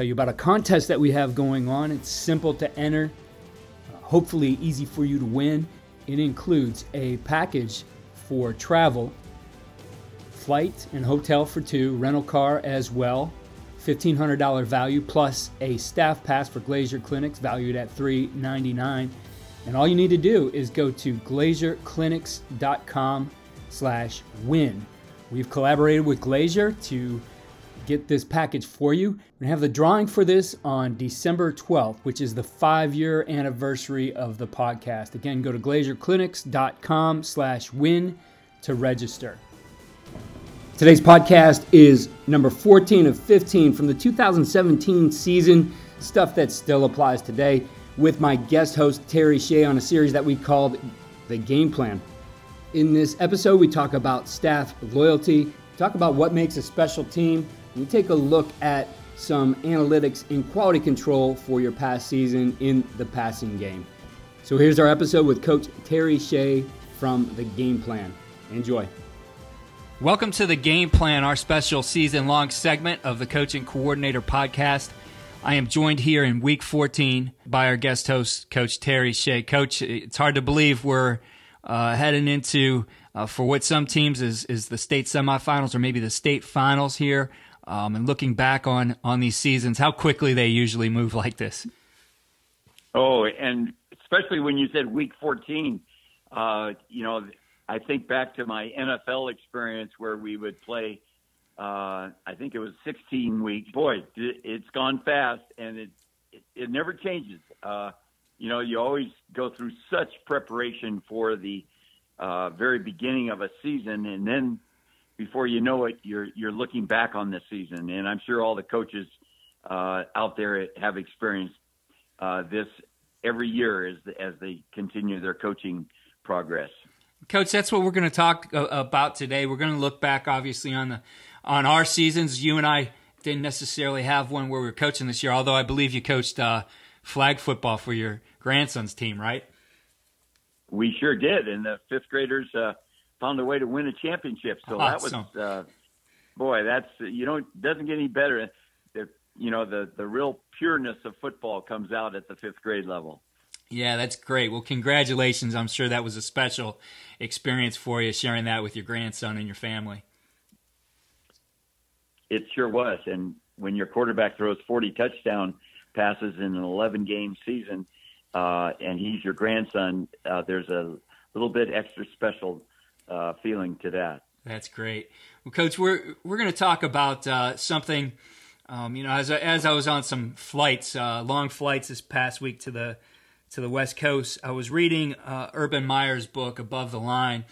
Tell you about a contest that we have going on. It's simple to enter, uh, hopefully easy for you to win. It includes a package for travel, flight and hotel for two, rental car as well, $1,500 value, plus a staff pass for Glazier Clinics valued at 399. And all you need to do is go to glazierclinics.com slash win. We've collaborated with Glazier to get this package for you. We're gonna have the drawing for this on December 12th, which is the five-year anniversary of the podcast. Again, go to glazierclinics.com slash win to register. Today's podcast is number 14 of 15 from the 2017 season, stuff that still applies today, with my guest host Terry Shea on a series that we called The Game Plan. In this episode, we talk about staff loyalty, talk about what makes a special team, we take a look at some analytics and quality control for your past season in the passing game. So here's our episode with Coach Terry Shea from The Game Plan. Enjoy. Welcome to The Game Plan, our special season long segment of the Coach and Coordinator podcast. I am joined here in week 14 by our guest host, Coach Terry Shea. Coach, it's hard to believe we're uh, heading into, uh, for what some teams is, is the state semifinals or maybe the state finals here. Um, and looking back on on these seasons, how quickly they usually move like this. Oh, and especially when you said week 14, uh, you know, I think back to my NFL experience where we would play. Uh, I think it was 16 weeks. Boy, it's gone fast, and it it, it never changes. Uh, you know, you always go through such preparation for the uh, very beginning of a season, and then before you know it, you're you're looking back on this season, and I'm sure all the coaches uh, out there have experienced uh, this every year as as they continue their coaching progress. Coach, that's what we're going to talk uh, about today. We're going to look back, obviously, on the on our seasons. You and I didn't necessarily have one where we were coaching this year, although I believe you coached uh, flag football for your grandson's team, right? We sure did, and the fifth graders uh, found a way to win a championship. So awesome. that was, uh, boy, that's you know it doesn't get any better. The, you know the the real pureness of football comes out at the fifth grade level. Yeah, that's great. Well, congratulations. I'm sure that was a special experience for you sharing that with your grandson and your family. It sure was. And when your quarterback throws 40 touchdown passes in an 11 game season, uh, and he's your grandson, uh, there's a little bit extra special uh, feeling to that. That's great. Well, Coach, we're we're going to talk about uh, something. Um, you know, as I, as I was on some flights, uh, long flights this past week to the to the West Coast, I was reading uh, Urban Meyer's book Above the Line,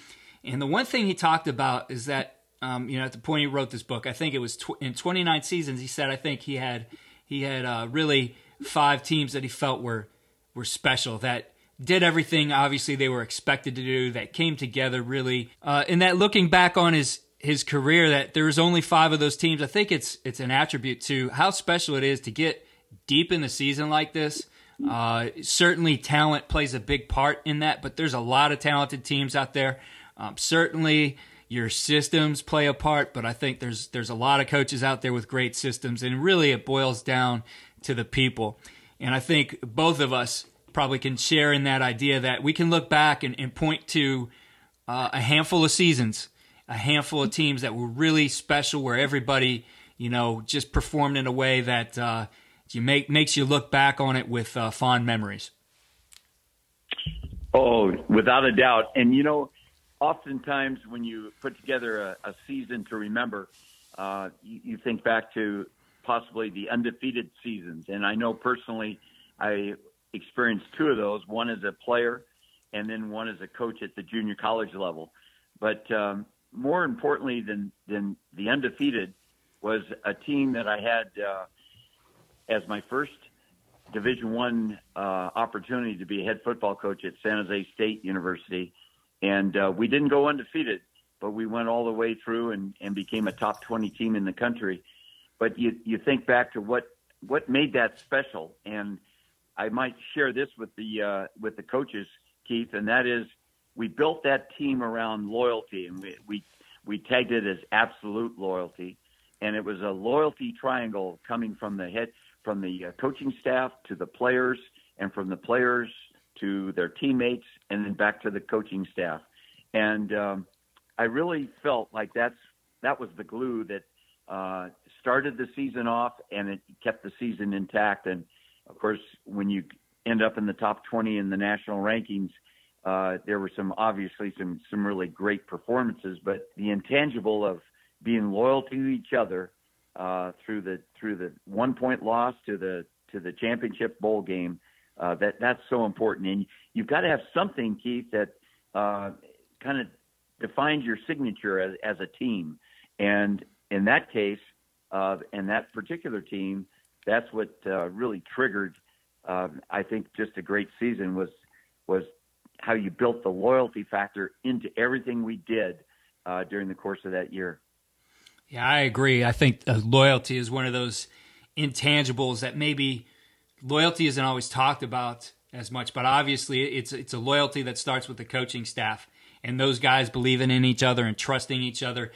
and the one thing he talked about is that um, you know at the point he wrote this book, I think it was tw- in 29 seasons. He said I think he had he had uh, really five teams that he felt were were special that did everything obviously they were expected to do that came together really. Uh, and that looking back on his his career that there was only five of those teams i think it's it's an attribute to how special it is to get deep in the season like this. Uh, certainly talent plays a big part in that but there's a lot of talented teams out there. Um, certainly your systems play a part, but I think there's there's a lot of coaches out there with great systems, and really it boils down to the people. And I think both of us probably can share in that idea that we can look back and, and point to uh, a handful of seasons, a handful of teams that were really special, where everybody you know just performed in a way that uh, you make makes you look back on it with uh, fond memories. Oh, without a doubt. And you know, oftentimes when you put together a, a season to remember, uh, you, you think back to possibly the undefeated seasons. And I know personally, I experienced two of those. One as a player, and then one as a coach at the junior college level. But um, more importantly than than the undefeated was a team that I had uh, as my first Division One uh, opportunity to be a head football coach at San Jose State University, and uh, we didn't go undefeated, but we went all the way through and, and became a top 20 team in the country. But you you think back to what what made that special, and I might share this with the uh, with the coaches, Keith, and that is we built that team around loyalty, and we we we tagged it as absolute loyalty, and it was a loyalty triangle coming from the head from the uh, coaching staff to the players, and from the players to their teammates, and then back to the coaching staff. And um, I really felt like that's that was the glue that uh, started the season off, and it kept the season intact. And of course, when you end up in the top 20 in the national rankings, uh, there were some obviously some some really great performances, but the intangible of being loyal to each other uh, through the through the one point loss to the to the championship bowl game. Uh, that that's so important, and you've got to have something, Keith, that uh, kind of defines your signature as, as a team. And in that case, uh, and that particular team, that's what uh, really triggered. Uh, I think just a great season was was how you built the loyalty factor into everything we did uh, during the course of that year. Yeah, I agree. I think uh, loyalty is one of those intangibles that maybe loyalty isn't always talked about as much, but obviously it's it's a loyalty that starts with the coaching staff and those guys believing in each other and trusting each other.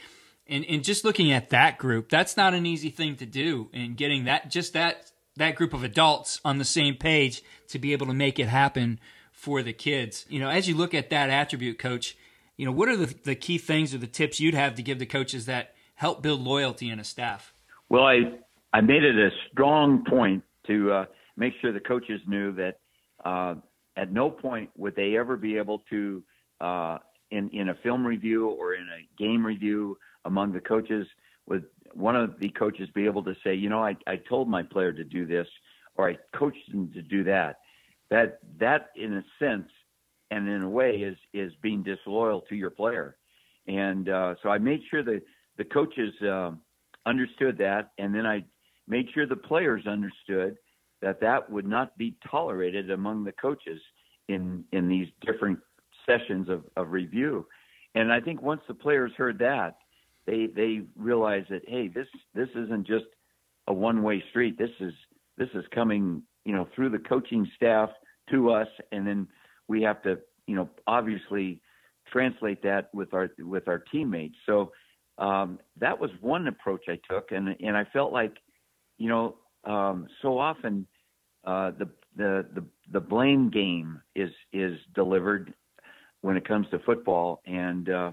And and just looking at that group, that's not an easy thing to do and getting that just that that group of adults on the same page to be able to make it happen for the kids. You know, as you look at that attribute coach, you know, what are the, the key things or the tips you'd have to give the coaches that help build loyalty in a staff? Well, I I made it a strong point to uh, make sure the coaches knew that uh, at no point would they ever be able to, uh, in in a film review or in a game review among the coaches, would one of the coaches be able to say, you know, I, I told my player to do this, or I coached him to do that. That that in a sense and in a way is is being disloyal to your player. And uh, so I made sure that the coaches uh, understood that, and then I made sure the players understood that that would not be tolerated among the coaches in in these different sessions of, of review. And I think once the players heard that, they they realized that hey, this this isn't just a one way street. This is this is coming you know through the coaching staff to us, and then we have to you know obviously translate that with our with our teammates. So um, that was one approach I took, and and I felt like, you know, um, so often uh, the the the the blame game is is delivered when it comes to football, and uh,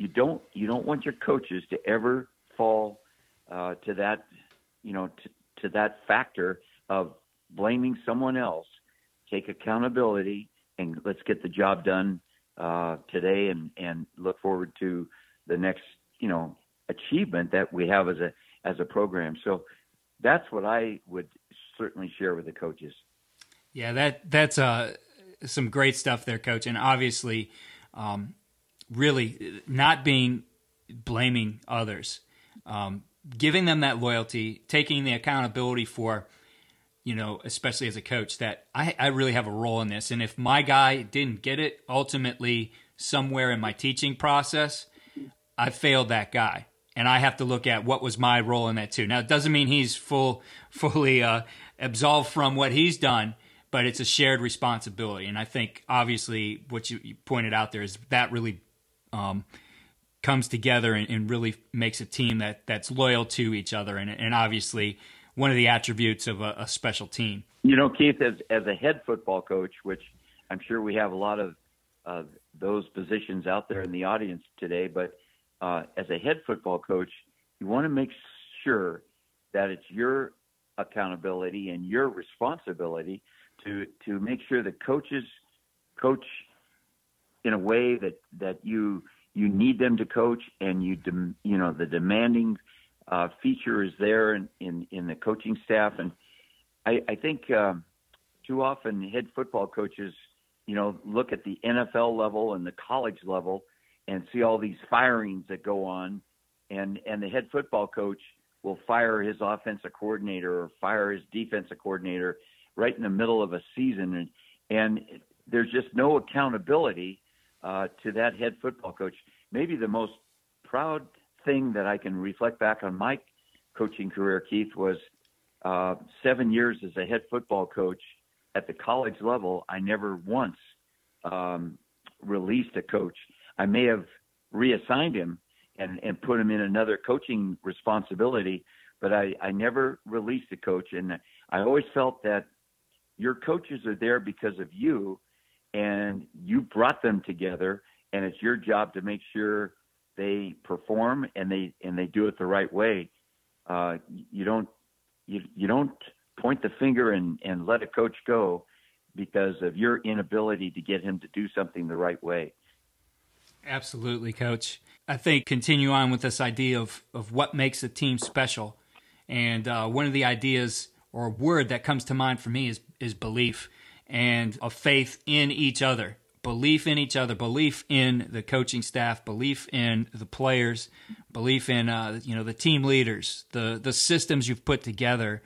you don't you don't want your coaches to ever fall uh, to that you know to, to that factor of blaming someone else. Take accountability and let's get the job done uh, today, and and look forward to the next you know achievement that we have as a as a program. So that's what I would certainly share with the coaches. Yeah, that that's uh, some great stuff there, coach, and obviously, um, really not being blaming others, um, giving them that loyalty, taking the accountability for, you know, especially as a coach, that I, I really have a role in this, and if my guy didn't get it, ultimately somewhere in my teaching process, I failed that guy. And I have to look at what was my role in that too. Now, it doesn't mean he's full, fully uh, absolved from what he's done, but it's a shared responsibility. And I think, obviously, what you, you pointed out there is that really um, comes together and, and, really makes a team that that's loyal to each other, and, and obviously one of the attributes of a, a, special team. You know, Keith, as as a head football coach, which I'm sure we have a lot of uh, those positions out there in the audience today, but uh, as a head football coach, you want to make sure that it's your accountability and your responsibility to to make sure that coaches coach in a way that that you you need them to coach and you dem, you know the demanding uh, feature is there in, in in the coaching staff. And I, I think um, too often head football coaches you know look at the NFL level and the college level and see all these firings that go on. And and the head football coach will fire his offensive coordinator or fire his defensive coordinator right in the middle of a season, and and there's just no accountability uh, to that head football coach. Maybe the most proud thing that I can reflect back on my coaching career, Keith, was uh, seven years as a head football coach at the college level. I never once um, released a coach. I may have reassigned him and, and put him in another coaching responsibility. But I, I never released a coach. And I always felt that your coaches are there because of you and you brought them together and it's your job to make sure they perform and they and they do it the right way. Uh, you don't you, you don't point the finger and, and let a coach go because of your inability to get him to do something the right way. Absolutely, coach. I think continue on with this idea of, of what makes a team special. And uh, one of the ideas or word that comes to mind for me is, is belief and a faith in each other. Belief in each other, belief in the coaching staff, belief in the players, belief in uh, you know the team leaders, the the systems you've put together,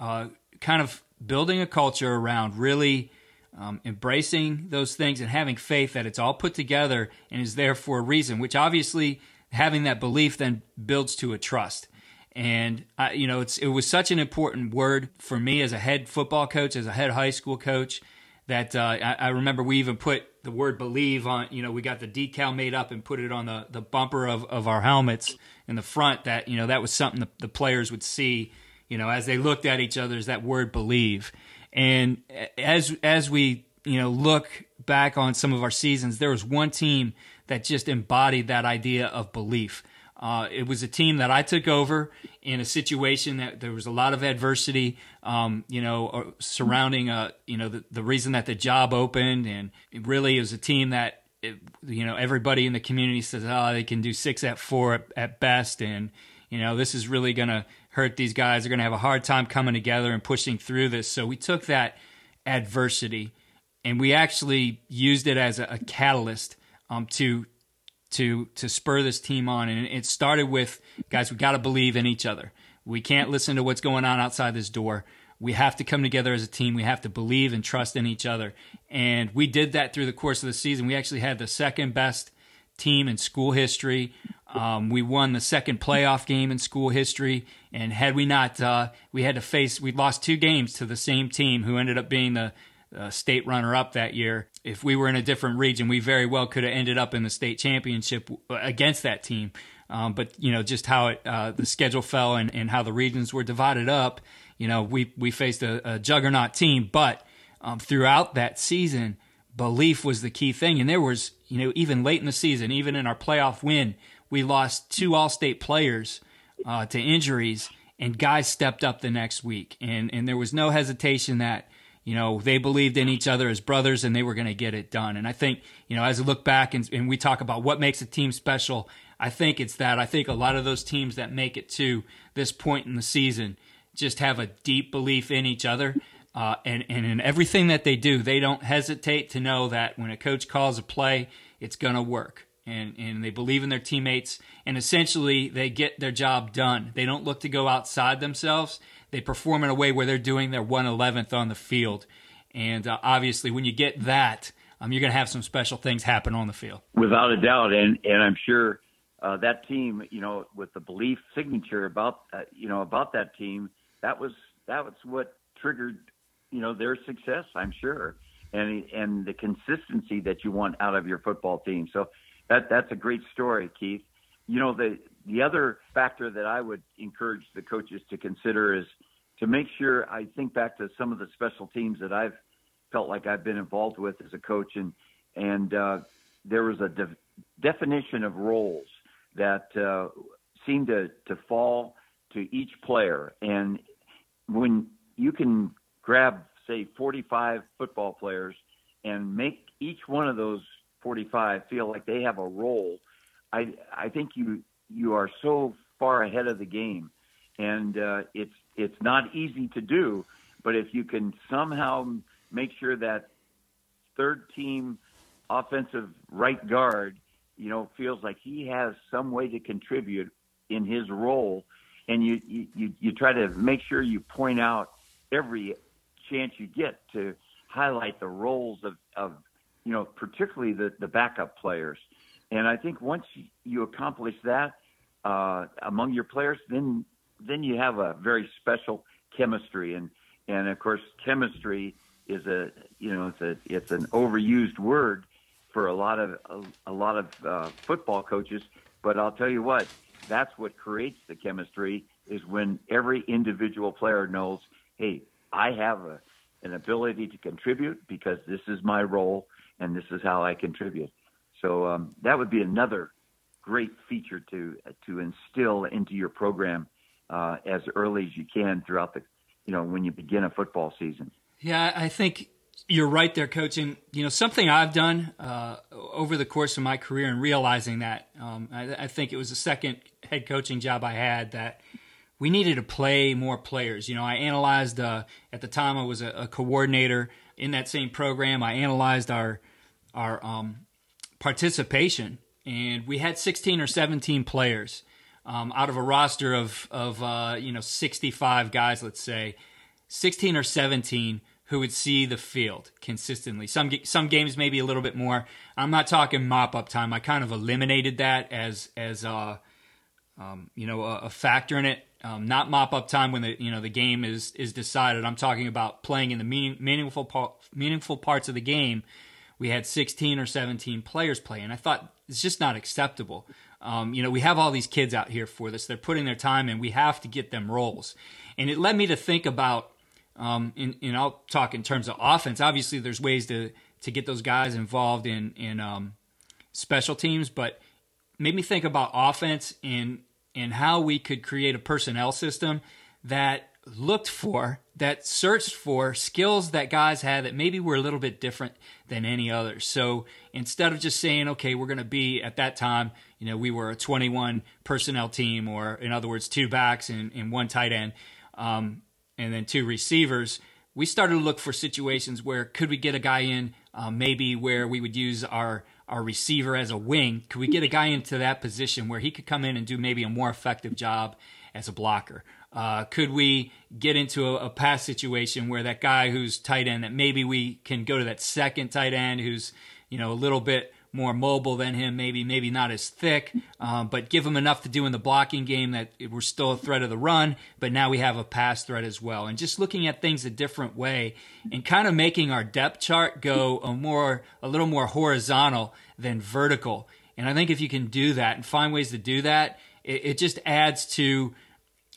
uh, kind of building a culture around really um, embracing those things and having faith that it's all put together and is there for a reason, which obviously having that belief then builds to a trust. And I, you know, it's it was such an important word for me as a head football coach, as a head high school coach, that uh, I, I, remember we even put the word "believe" on. You know, we got the decal made up and put it on the the bumper of of our helmets in the front. That you know, that was something the, the players would see. You know, as they looked at each other, is that word "believe." And as as we you know look back on some of our seasons, there was one team that just embodied that idea of belief. Uh, it was a team that I took over in a situation that there was a lot of adversity, um, you know, uh, surrounding, uh, you know, the, the reason that the job opened, and really, it really a team that, it, you know, everybody in the community says, oh, they can do six at four at, at best, and you know, this is really going to hurt these guys. They're going to have a hard time coming together and pushing through this. So we took that adversity and we actually used it as a, a catalyst um, to to to spur this team on. And it started with guys. We got to believe in each other. We can't listen to what's going on outside this door. We have to come together as a team. We have to believe and trust in each other. And we did that through the course of the season. We actually had the second best team in school history. Um, we won the second playoff game in school history, and had we not, uh, we had to face. We lost two games to the same team, who ended up being the uh, state runner-up that year. If we were in a different region, we very well could have ended up in the state championship against that team. Um, but you know, just how it, uh, the schedule fell and, and how the regions were divided up, you know, we we faced a, a juggernaut team. But um, throughout that season, belief was the key thing, and there was, you know, even late in the season, even in our playoff win we lost two All-State players uh, to injuries, and guys stepped up the next week, and and there was no hesitation that you know they believed in each other as brothers, and they were going to get it done. And I think you know as I look back and, and we talk about what makes a team special, I think it's that. I think a lot of those teams that make it to this point in the season just have a deep belief in each other. Uh, and, and in everything that they do, they don't hesitate to know that when a coach calls a play, it's going to work and, and they believe in their teammates and essentially they get their job done. They don't look to go outside themselves. They perform in a way where they're doing their 111th on the field. And uh, obviously, when you get that, um, you're going to have some special things happen on the field. Without a doubt. And, and I'm sure uh, that team, you know, with the belief signature about, uh, you know, about that team, that was, that was what triggered, you know, their success, I'm sure. And, and the consistency that you want out of your football team. So that that's a great story, Keith. you know, the the other factor that I would encourage the coaches to consider is to make sure. I think back to some of the special teams that I've felt like I've been involved with as a coach, and and uh, there was a de- definition of roles that uh, seemed to to fall to each player, and when you can grab say 45 football players and make each one of those 45 feel like they have a role, I I think you you are so far ahead of the game, and uh, it's it's not easy to do. But if you can somehow make sure that third team offensive right guard, you know, feels like he has some way to contribute in his role, and you you you try to make sure you point out every chance you get to highlight the roles of, of you know, particularly the, the backup players. And I think once you accomplish that uh, among your players, then then you have a very special chemistry. And and of course, chemistry is a you know it's a it's an overused word for a lot of a, a lot of uh, football coaches. But I'll tell you what, that's what creates the chemistry is when every individual player knows, hey, I have a, an ability to contribute because this is my role and this is how I contribute. So um, that would be another great feature to to instill into your program uh, as early as you can throughout the, you know, when you begin a football season. Yeah, I think you're right there, coach. And you know, something I've done uh, over the course of my career and realizing that um, I, I, think it was the second head coaching job I had that we needed to play more players. You know, I analyzed uh, at the time I was a, a, coordinator in that same program. I analyzed our our um, participation, and we had 16 or 17 players um, out of a roster of of uh, you know 65 guys, let's say, 16 or 17 who would see the field consistently. Some some games maybe a little bit more. I'm not talking mop up time. I kind of eliminated that as as uh, um, you know a, a factor in it um, not mop up time when the you know the game is is decided. I'm talking about playing in the meaning, meaningful meaningful parts of the game. We had 16 or 17 players play, and I thought it's just not acceptable. Um, you know, we have all these kids out here for this. They're putting their time in. We have to get them roles, and it led me to think about. Um, and, and I'll talk in terms of offense. Obviously, there's ways to to get those guys involved in in um, special teams, but made me think about offense and and how we could create a personnel system that looked for, that searched for skills that guys had that maybe were a little bit different than any others. So instead of just saying, okay, we're going to be at that time, you know, we were a 21 personnel team, or in other words, two backs and, and one tight end, um, and then two receivers. We started to look for situations where could we get a guy in, uh, maybe where we would use our our receiver as a wing, could we get a guy into that position where he could come in and do maybe a more effective job as a blocker? Uh, could we get into a, a, pass situation where that guy who's tight end that maybe we can go to that second tight end who's you know a little bit more mobile than him, maybe maybe not as thick, um, but give him enough to do in the blocking game that we're still a threat of the run, but now we have a pass threat as well. And just looking at things a different way and kind of making our depth chart go a more a little more horizontal than vertical. And I think if you can do that and find ways to do that, it, it just adds to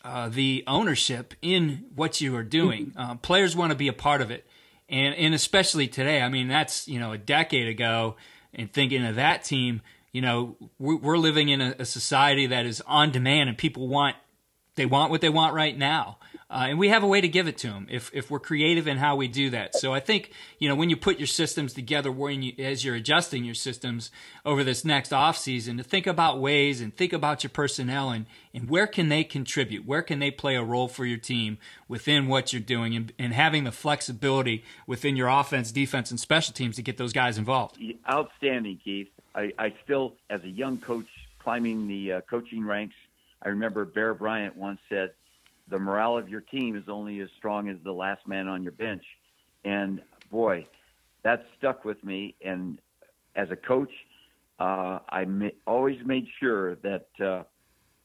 uh, the ownership in what you are doing. Uh, players want to be a part of it. And, and especially today, I mean, that's, you know, a decade ago and thinking of that team, you know, we're living in a, society that is on demand and people want they want what they want right now. Uh, and we have a way to give it to them if, if we're creative in how we do that. So I think, you know, when you put your systems together, when you, as you're adjusting your systems over this next off season, to think about ways and think about your personnel and, and where can they contribute? Where can they play a role for your team within what you're doing and, and having the flexibility within your offense, defense, and special teams to get those guys involved? Outstanding, Keith. I, I still, as a young coach climbing the uh, coaching ranks, I remember Bear Bryant once said, "The morale of your team is only as strong as the last man on your bench," and boy, that stuck with me. And as a coach, uh, I ma- always made sure that uh,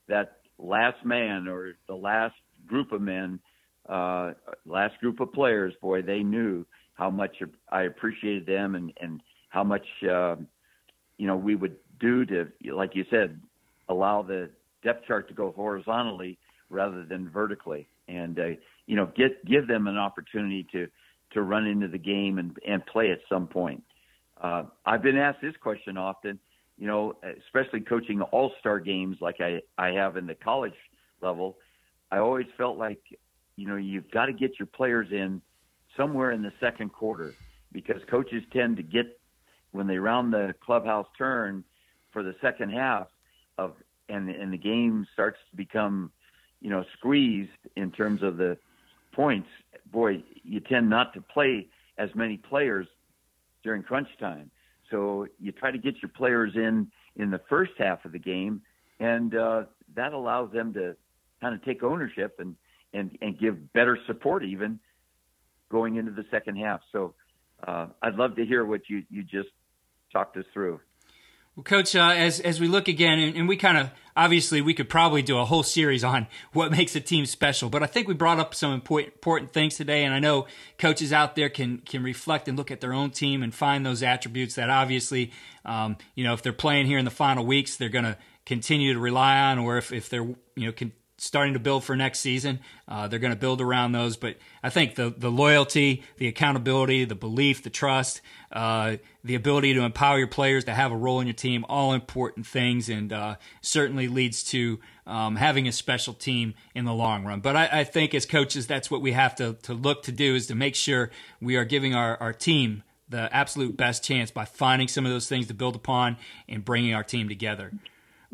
that last man or the last group of men, uh, last group of players, boy, they knew how much I appreciated them and and how much uh, you know we would do to, like you said, allow the depth chart to go horizontally rather than vertically, and uh, you know, get give them an opportunity to to run into the game and and play at some point. Uh, I've been asked this question often, you know, especially coaching all star games like I I have in the college level. I always felt like, you know, you've got to get your players in somewhere in the second quarter because coaches tend to get when they round the clubhouse turn for the second half of and and the game starts to become you know squeezed in terms of the points. Boy you tend not to play as many players during crunch time. So you try to get your players in in the first half of the game and uh, that allows them to kind of take ownership and and and give better support even going into the second half. So uh, I'd love to hear what you you just talked us through. Well, Coach, uh, as as we look again, and, and we kind of obviously we could probably do a whole series on what makes a team special, but I think we brought up some important, important things today, and I know coaches out there can can reflect and look at their own team and find those attributes that obviously, um, you know, if they're playing here in the final weeks, they're going to continue to rely on, or if if they're you know can starting to build for next season. Uh, they're going to build around those, but I think the the loyalty, the accountability, the belief, the trust, uh, the ability to empower your players to have a role in your team, all important things, and uh, certainly leads to um, having a special team in the long run. But I, I, think as coaches, that's what we have to to look to do is to make sure we are giving our, our team the absolute best chance by finding some of those things to build upon and bringing our team together.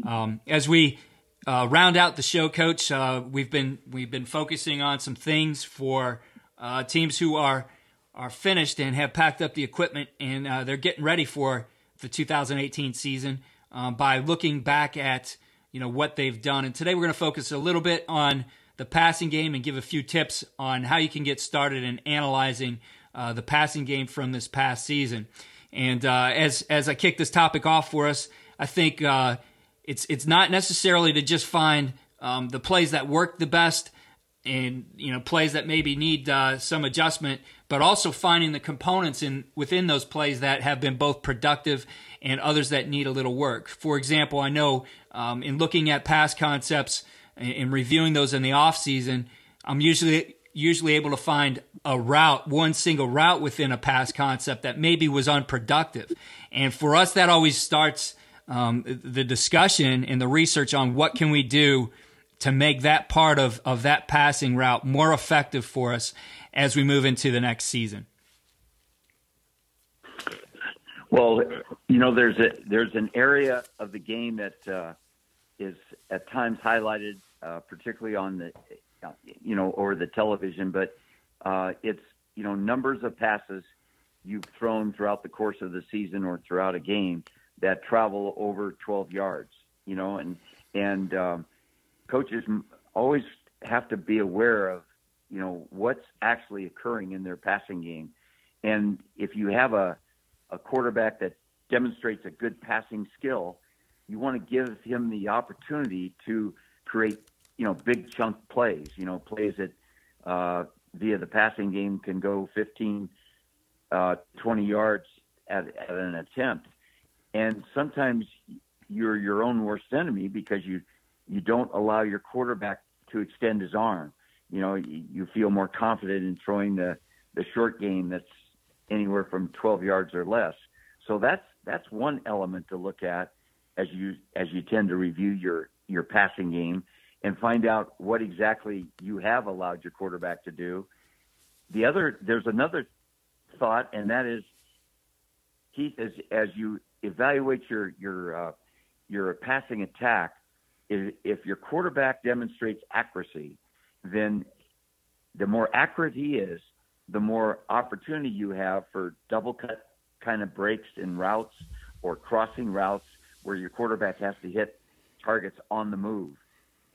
Um, as we uh, round out the show, Coach, uh, we've been we've been focusing on some things for uh, teams who are are finished and have packed up the equipment and uh, they're getting ready for the 2018 season um, by looking back at you know what they've done. And today we're going to focus a little bit on the passing game and give a few tips on how you can get started in analyzing uh, the passing game from this past season. And uh, as as I kick this topic off for us, I think it's it's not necessarily to just find um, the plays that work the best and you know plays that maybe need uh, some adjustment, but also finding the components in within those plays that have been both productive and others that need a little work. For example, I know um, in looking at pass concepts and, reviewing those in the off season, I'm usually usually able to find a route, one single route within a pass concept that maybe was unproductive. And for us, that always starts um, the discussion and the research on what can we do to make that part of, of that passing route more effective for us as we move into the next season? Well, you know, there's a there's an area of the game that uh, is at times highlighted, uh, particularly on the, you know, or the television, but uh, it's you know numbers of passes you've thrown throughout the course of the season or throughout a game that travel over 12 yards, you know, and, and, um, coaches always have to be aware of, you know, what's actually occurring in their passing game. And if you have a, a quarterback that demonstrates a good passing skill, you want to give him the opportunity to create, you know, big chunk plays, you know, plays that, uh, via the passing game can go 15, uh, 20 yards at, at an attempt and sometimes you're your own worst enemy because you you don't allow your quarterback to extend his arm. You know, you feel more confident in throwing the the short game that's anywhere from 12 yards or less. So that's that's one element to look at as you as you tend to review your your passing game and find out what exactly you have allowed your quarterback to do. The other there's another thought and that is Keith as as you evaluate your your uh, your passing attack. If, if your quarterback demonstrates accuracy, then the more accurate he is, the more opportunity you have for double cut kind of breaks in routes or crossing routes where your quarterback has to hit targets on the move.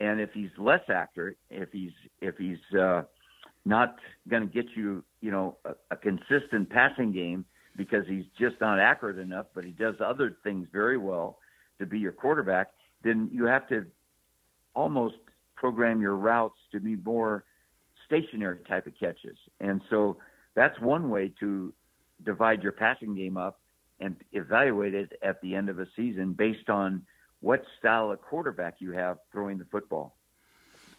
And if he's less accurate, if he's if he's uh, not going to get you, you know, a, a consistent passing game, because he's just not accurate enough, but he does other things very well to be your quarterback, then you have to almost program your routes to be more stationary type of catches. And so that's one way to divide your passing game up and evaluate it at the end of a season based on what style of quarterback you have throwing the football.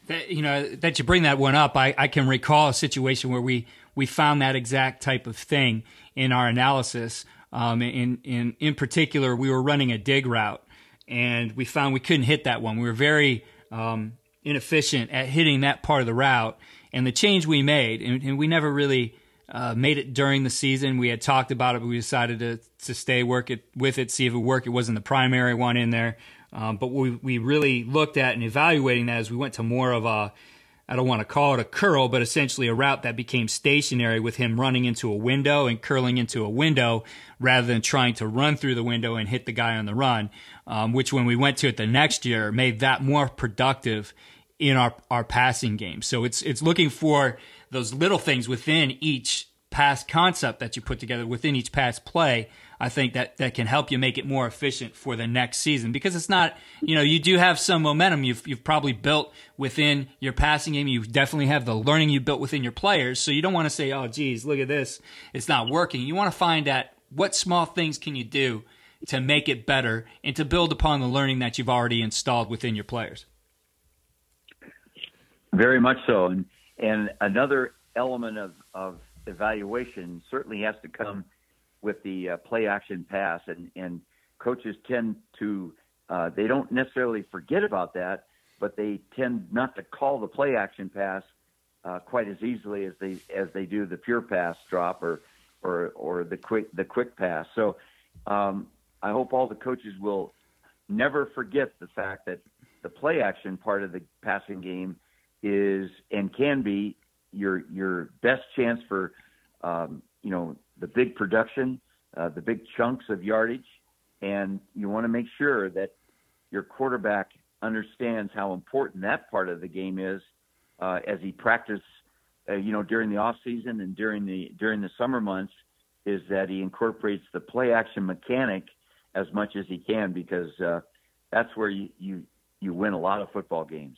That, you know that you bring that one up. I, I can recall a situation where we we found that exact type of thing in our analysis. Um, in in in particular, we were running a dig route, and we found we couldn't hit that one. We were very um, inefficient at hitting that part of the route. And the change we made, and, and we never really uh, made it during the season. We had talked about it, but we decided to to stay work it with it, see if it worked. It wasn't the primary one in there, um, but we we really looked at and evaluating that as we went to more of a I don't want to call it a curl, but essentially a route that became stationary with him running into a window and curling into a window rather than trying to run through the window and hit the guy on the run, um, which when we went to it the next year made that more productive in our, our passing game. So it's, it's looking for those little things within each pass concept that you put together within each pass play I think that that can help you make it more efficient for the next season because it's not, you know, you do have some momentum you've you've probably built within your passing game. You definitely have the learning you built within your players. So you don't want to say, "Oh, geez, look at this, it's not working." You want to find out what small things can you do to make it better and to build upon the learning that you've already installed within your players. Very much so, and and another element of of evaluation certainly has to come with the uh, play action pass, and and coaches tend to uh, they don't necessarily forget about that, but they tend not to call the play action pass uh, quite as easily as they as they do the pure pass drop or or or the quick the quick pass. So um, I hope all the coaches will never forget the fact that the play action part of the passing game is and can be your your best chance for um, you know the big production, uh, the big chunks of yardage, and you want to make sure that your quarterback understands how important that part of the game is uh, as he practices, uh, you know, during the off season and during the during the summer months, is that he incorporates the play action mechanic as much as he can because uh, that's where you, you you win a lot of football games.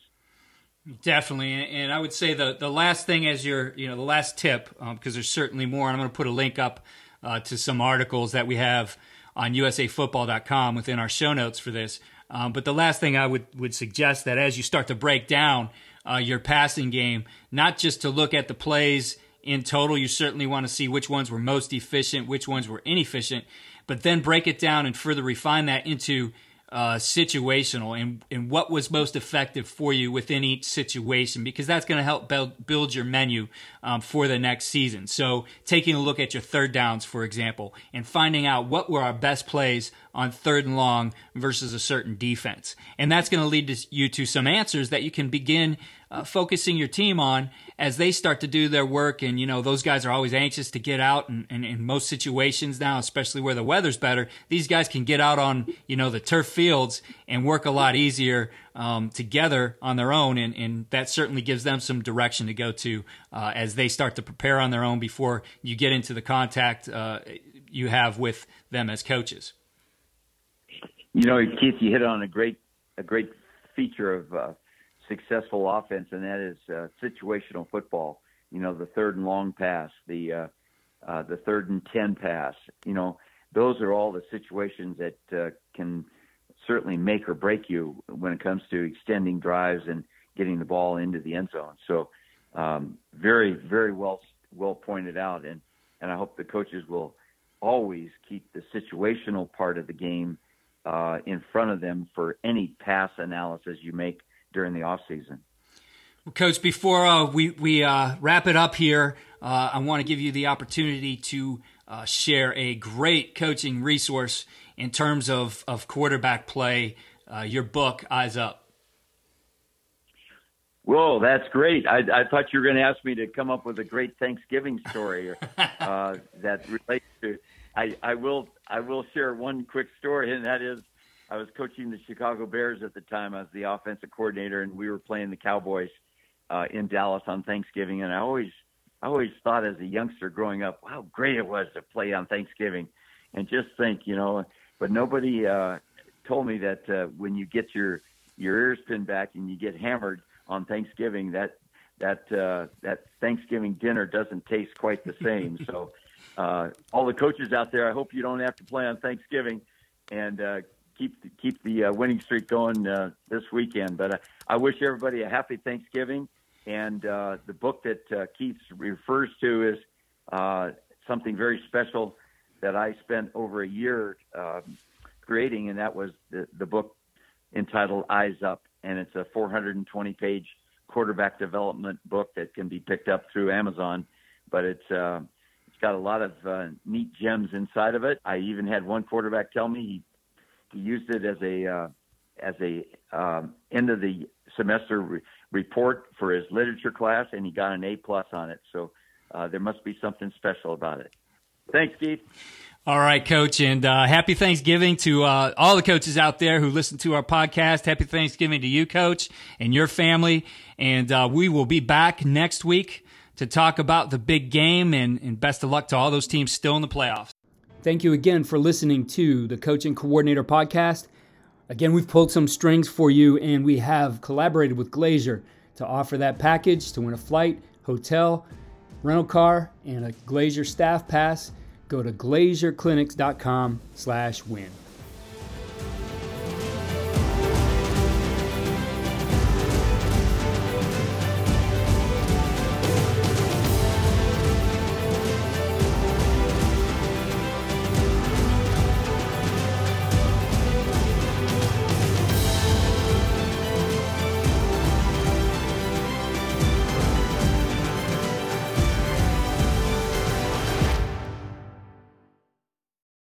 Definitely, and I would say the the last thing as your you know the last tip because um, there's certainly more, and I'm going to put a link up uh, to some articles that we have on USAFootball.com within our show notes for this. Um, but the last thing I would would suggest that as you start to break down uh, your passing game, not just to look at the plays in total, you certainly want to see which ones were most efficient, which ones were inefficient, but then break it down and further refine that into uh, situational and, and what was most effective for you within each situation because that's going to help build, build your menu um, for the next season. So, taking a look at your third downs, for example, and finding out what were our best plays on third and long versus a certain defense. And that's going to lead you to some answers that you can begin uh, focusing your team on as they start to do their work. And, you know, those guys are always anxious to get out. And, and in most situations now, especially where the weather's better, these guys can get out on, you know, the turf fields and work a lot easier um, together on their own. And, and that certainly gives them some direction to go to uh, as they start to prepare on their own before you get into the contact uh, you have with them as coaches. You know, Keith, you hit on a great a great feature of uh, successful offense, and that is uh, situational football. You know, the third and long pass, the uh, uh, the third and ten pass. You know, those are all the situations that uh, can certainly make or break you when it comes to extending drives and getting the ball into the end zone. So, um, very, very well well pointed out, and and I hope the coaches will always keep the situational part of the game uh, in front of them for any pass analysis you make during the off season. Well, Coach, before uh, we we uh, wrap it up here, uh, I want to give you the opportunity to uh, share a great coaching resource in terms of of quarterback play. Uh, your book, Eyes Up. Whoa, that's great. I, I thought you were going to ask me to come up with a great Thanksgiving story that relates I, I will I will share one quick story, and that is I was coaching the Chicago Bears at the time. I was the offensive coordinator, and we were playing the Cowboys uh, in Dallas on Thanksgiving. And I always I always thought as a youngster growing up how great it was to play on Thanksgiving, and just think, you know. But nobody uh, told me that uh, when you get your your ears pinned back and you get hammered on Thanksgiving, that that uh, that Thanksgiving dinner doesn't taste quite the same. so uh, all the coaches out there, I hope you don't have to play on Thanksgiving, and uh, keep keep the uh, winning streak going uh, this weekend. But uh, I wish everybody a happy Thanksgiving. And uh, the book that uh, Keith refers to is uh, something very special that I spent over a year um, creating, and that was the, the book entitled Eyes Up, and it's a 420 page quarterback development book that can be picked up through Amazon. But it's uh, it's got a lot of uh, neat gems inside of it. I even had one quarterback tell me he he used it as a uh, as a um, end of the semester re- report for his literature class, and he got an A plus on it. So uh, there must be something special about it. Thanks, Keith. All right, Coach, and uh, happy Thanksgiving to uh, all the coaches out there who listen to our podcast. Happy Thanksgiving to you, Coach, and your family. And uh, we will be back next week to talk about the big game. And, and best of luck to all those teams still in the playoffs. Thank you again for listening to the Coach and Coordinator Podcast. Again, we've pulled some strings for you, and we have collaborated with Glazier to offer that package to win a flight, hotel, rental car, and a Glazier staff pass. Go to glazierclinics.com slash win.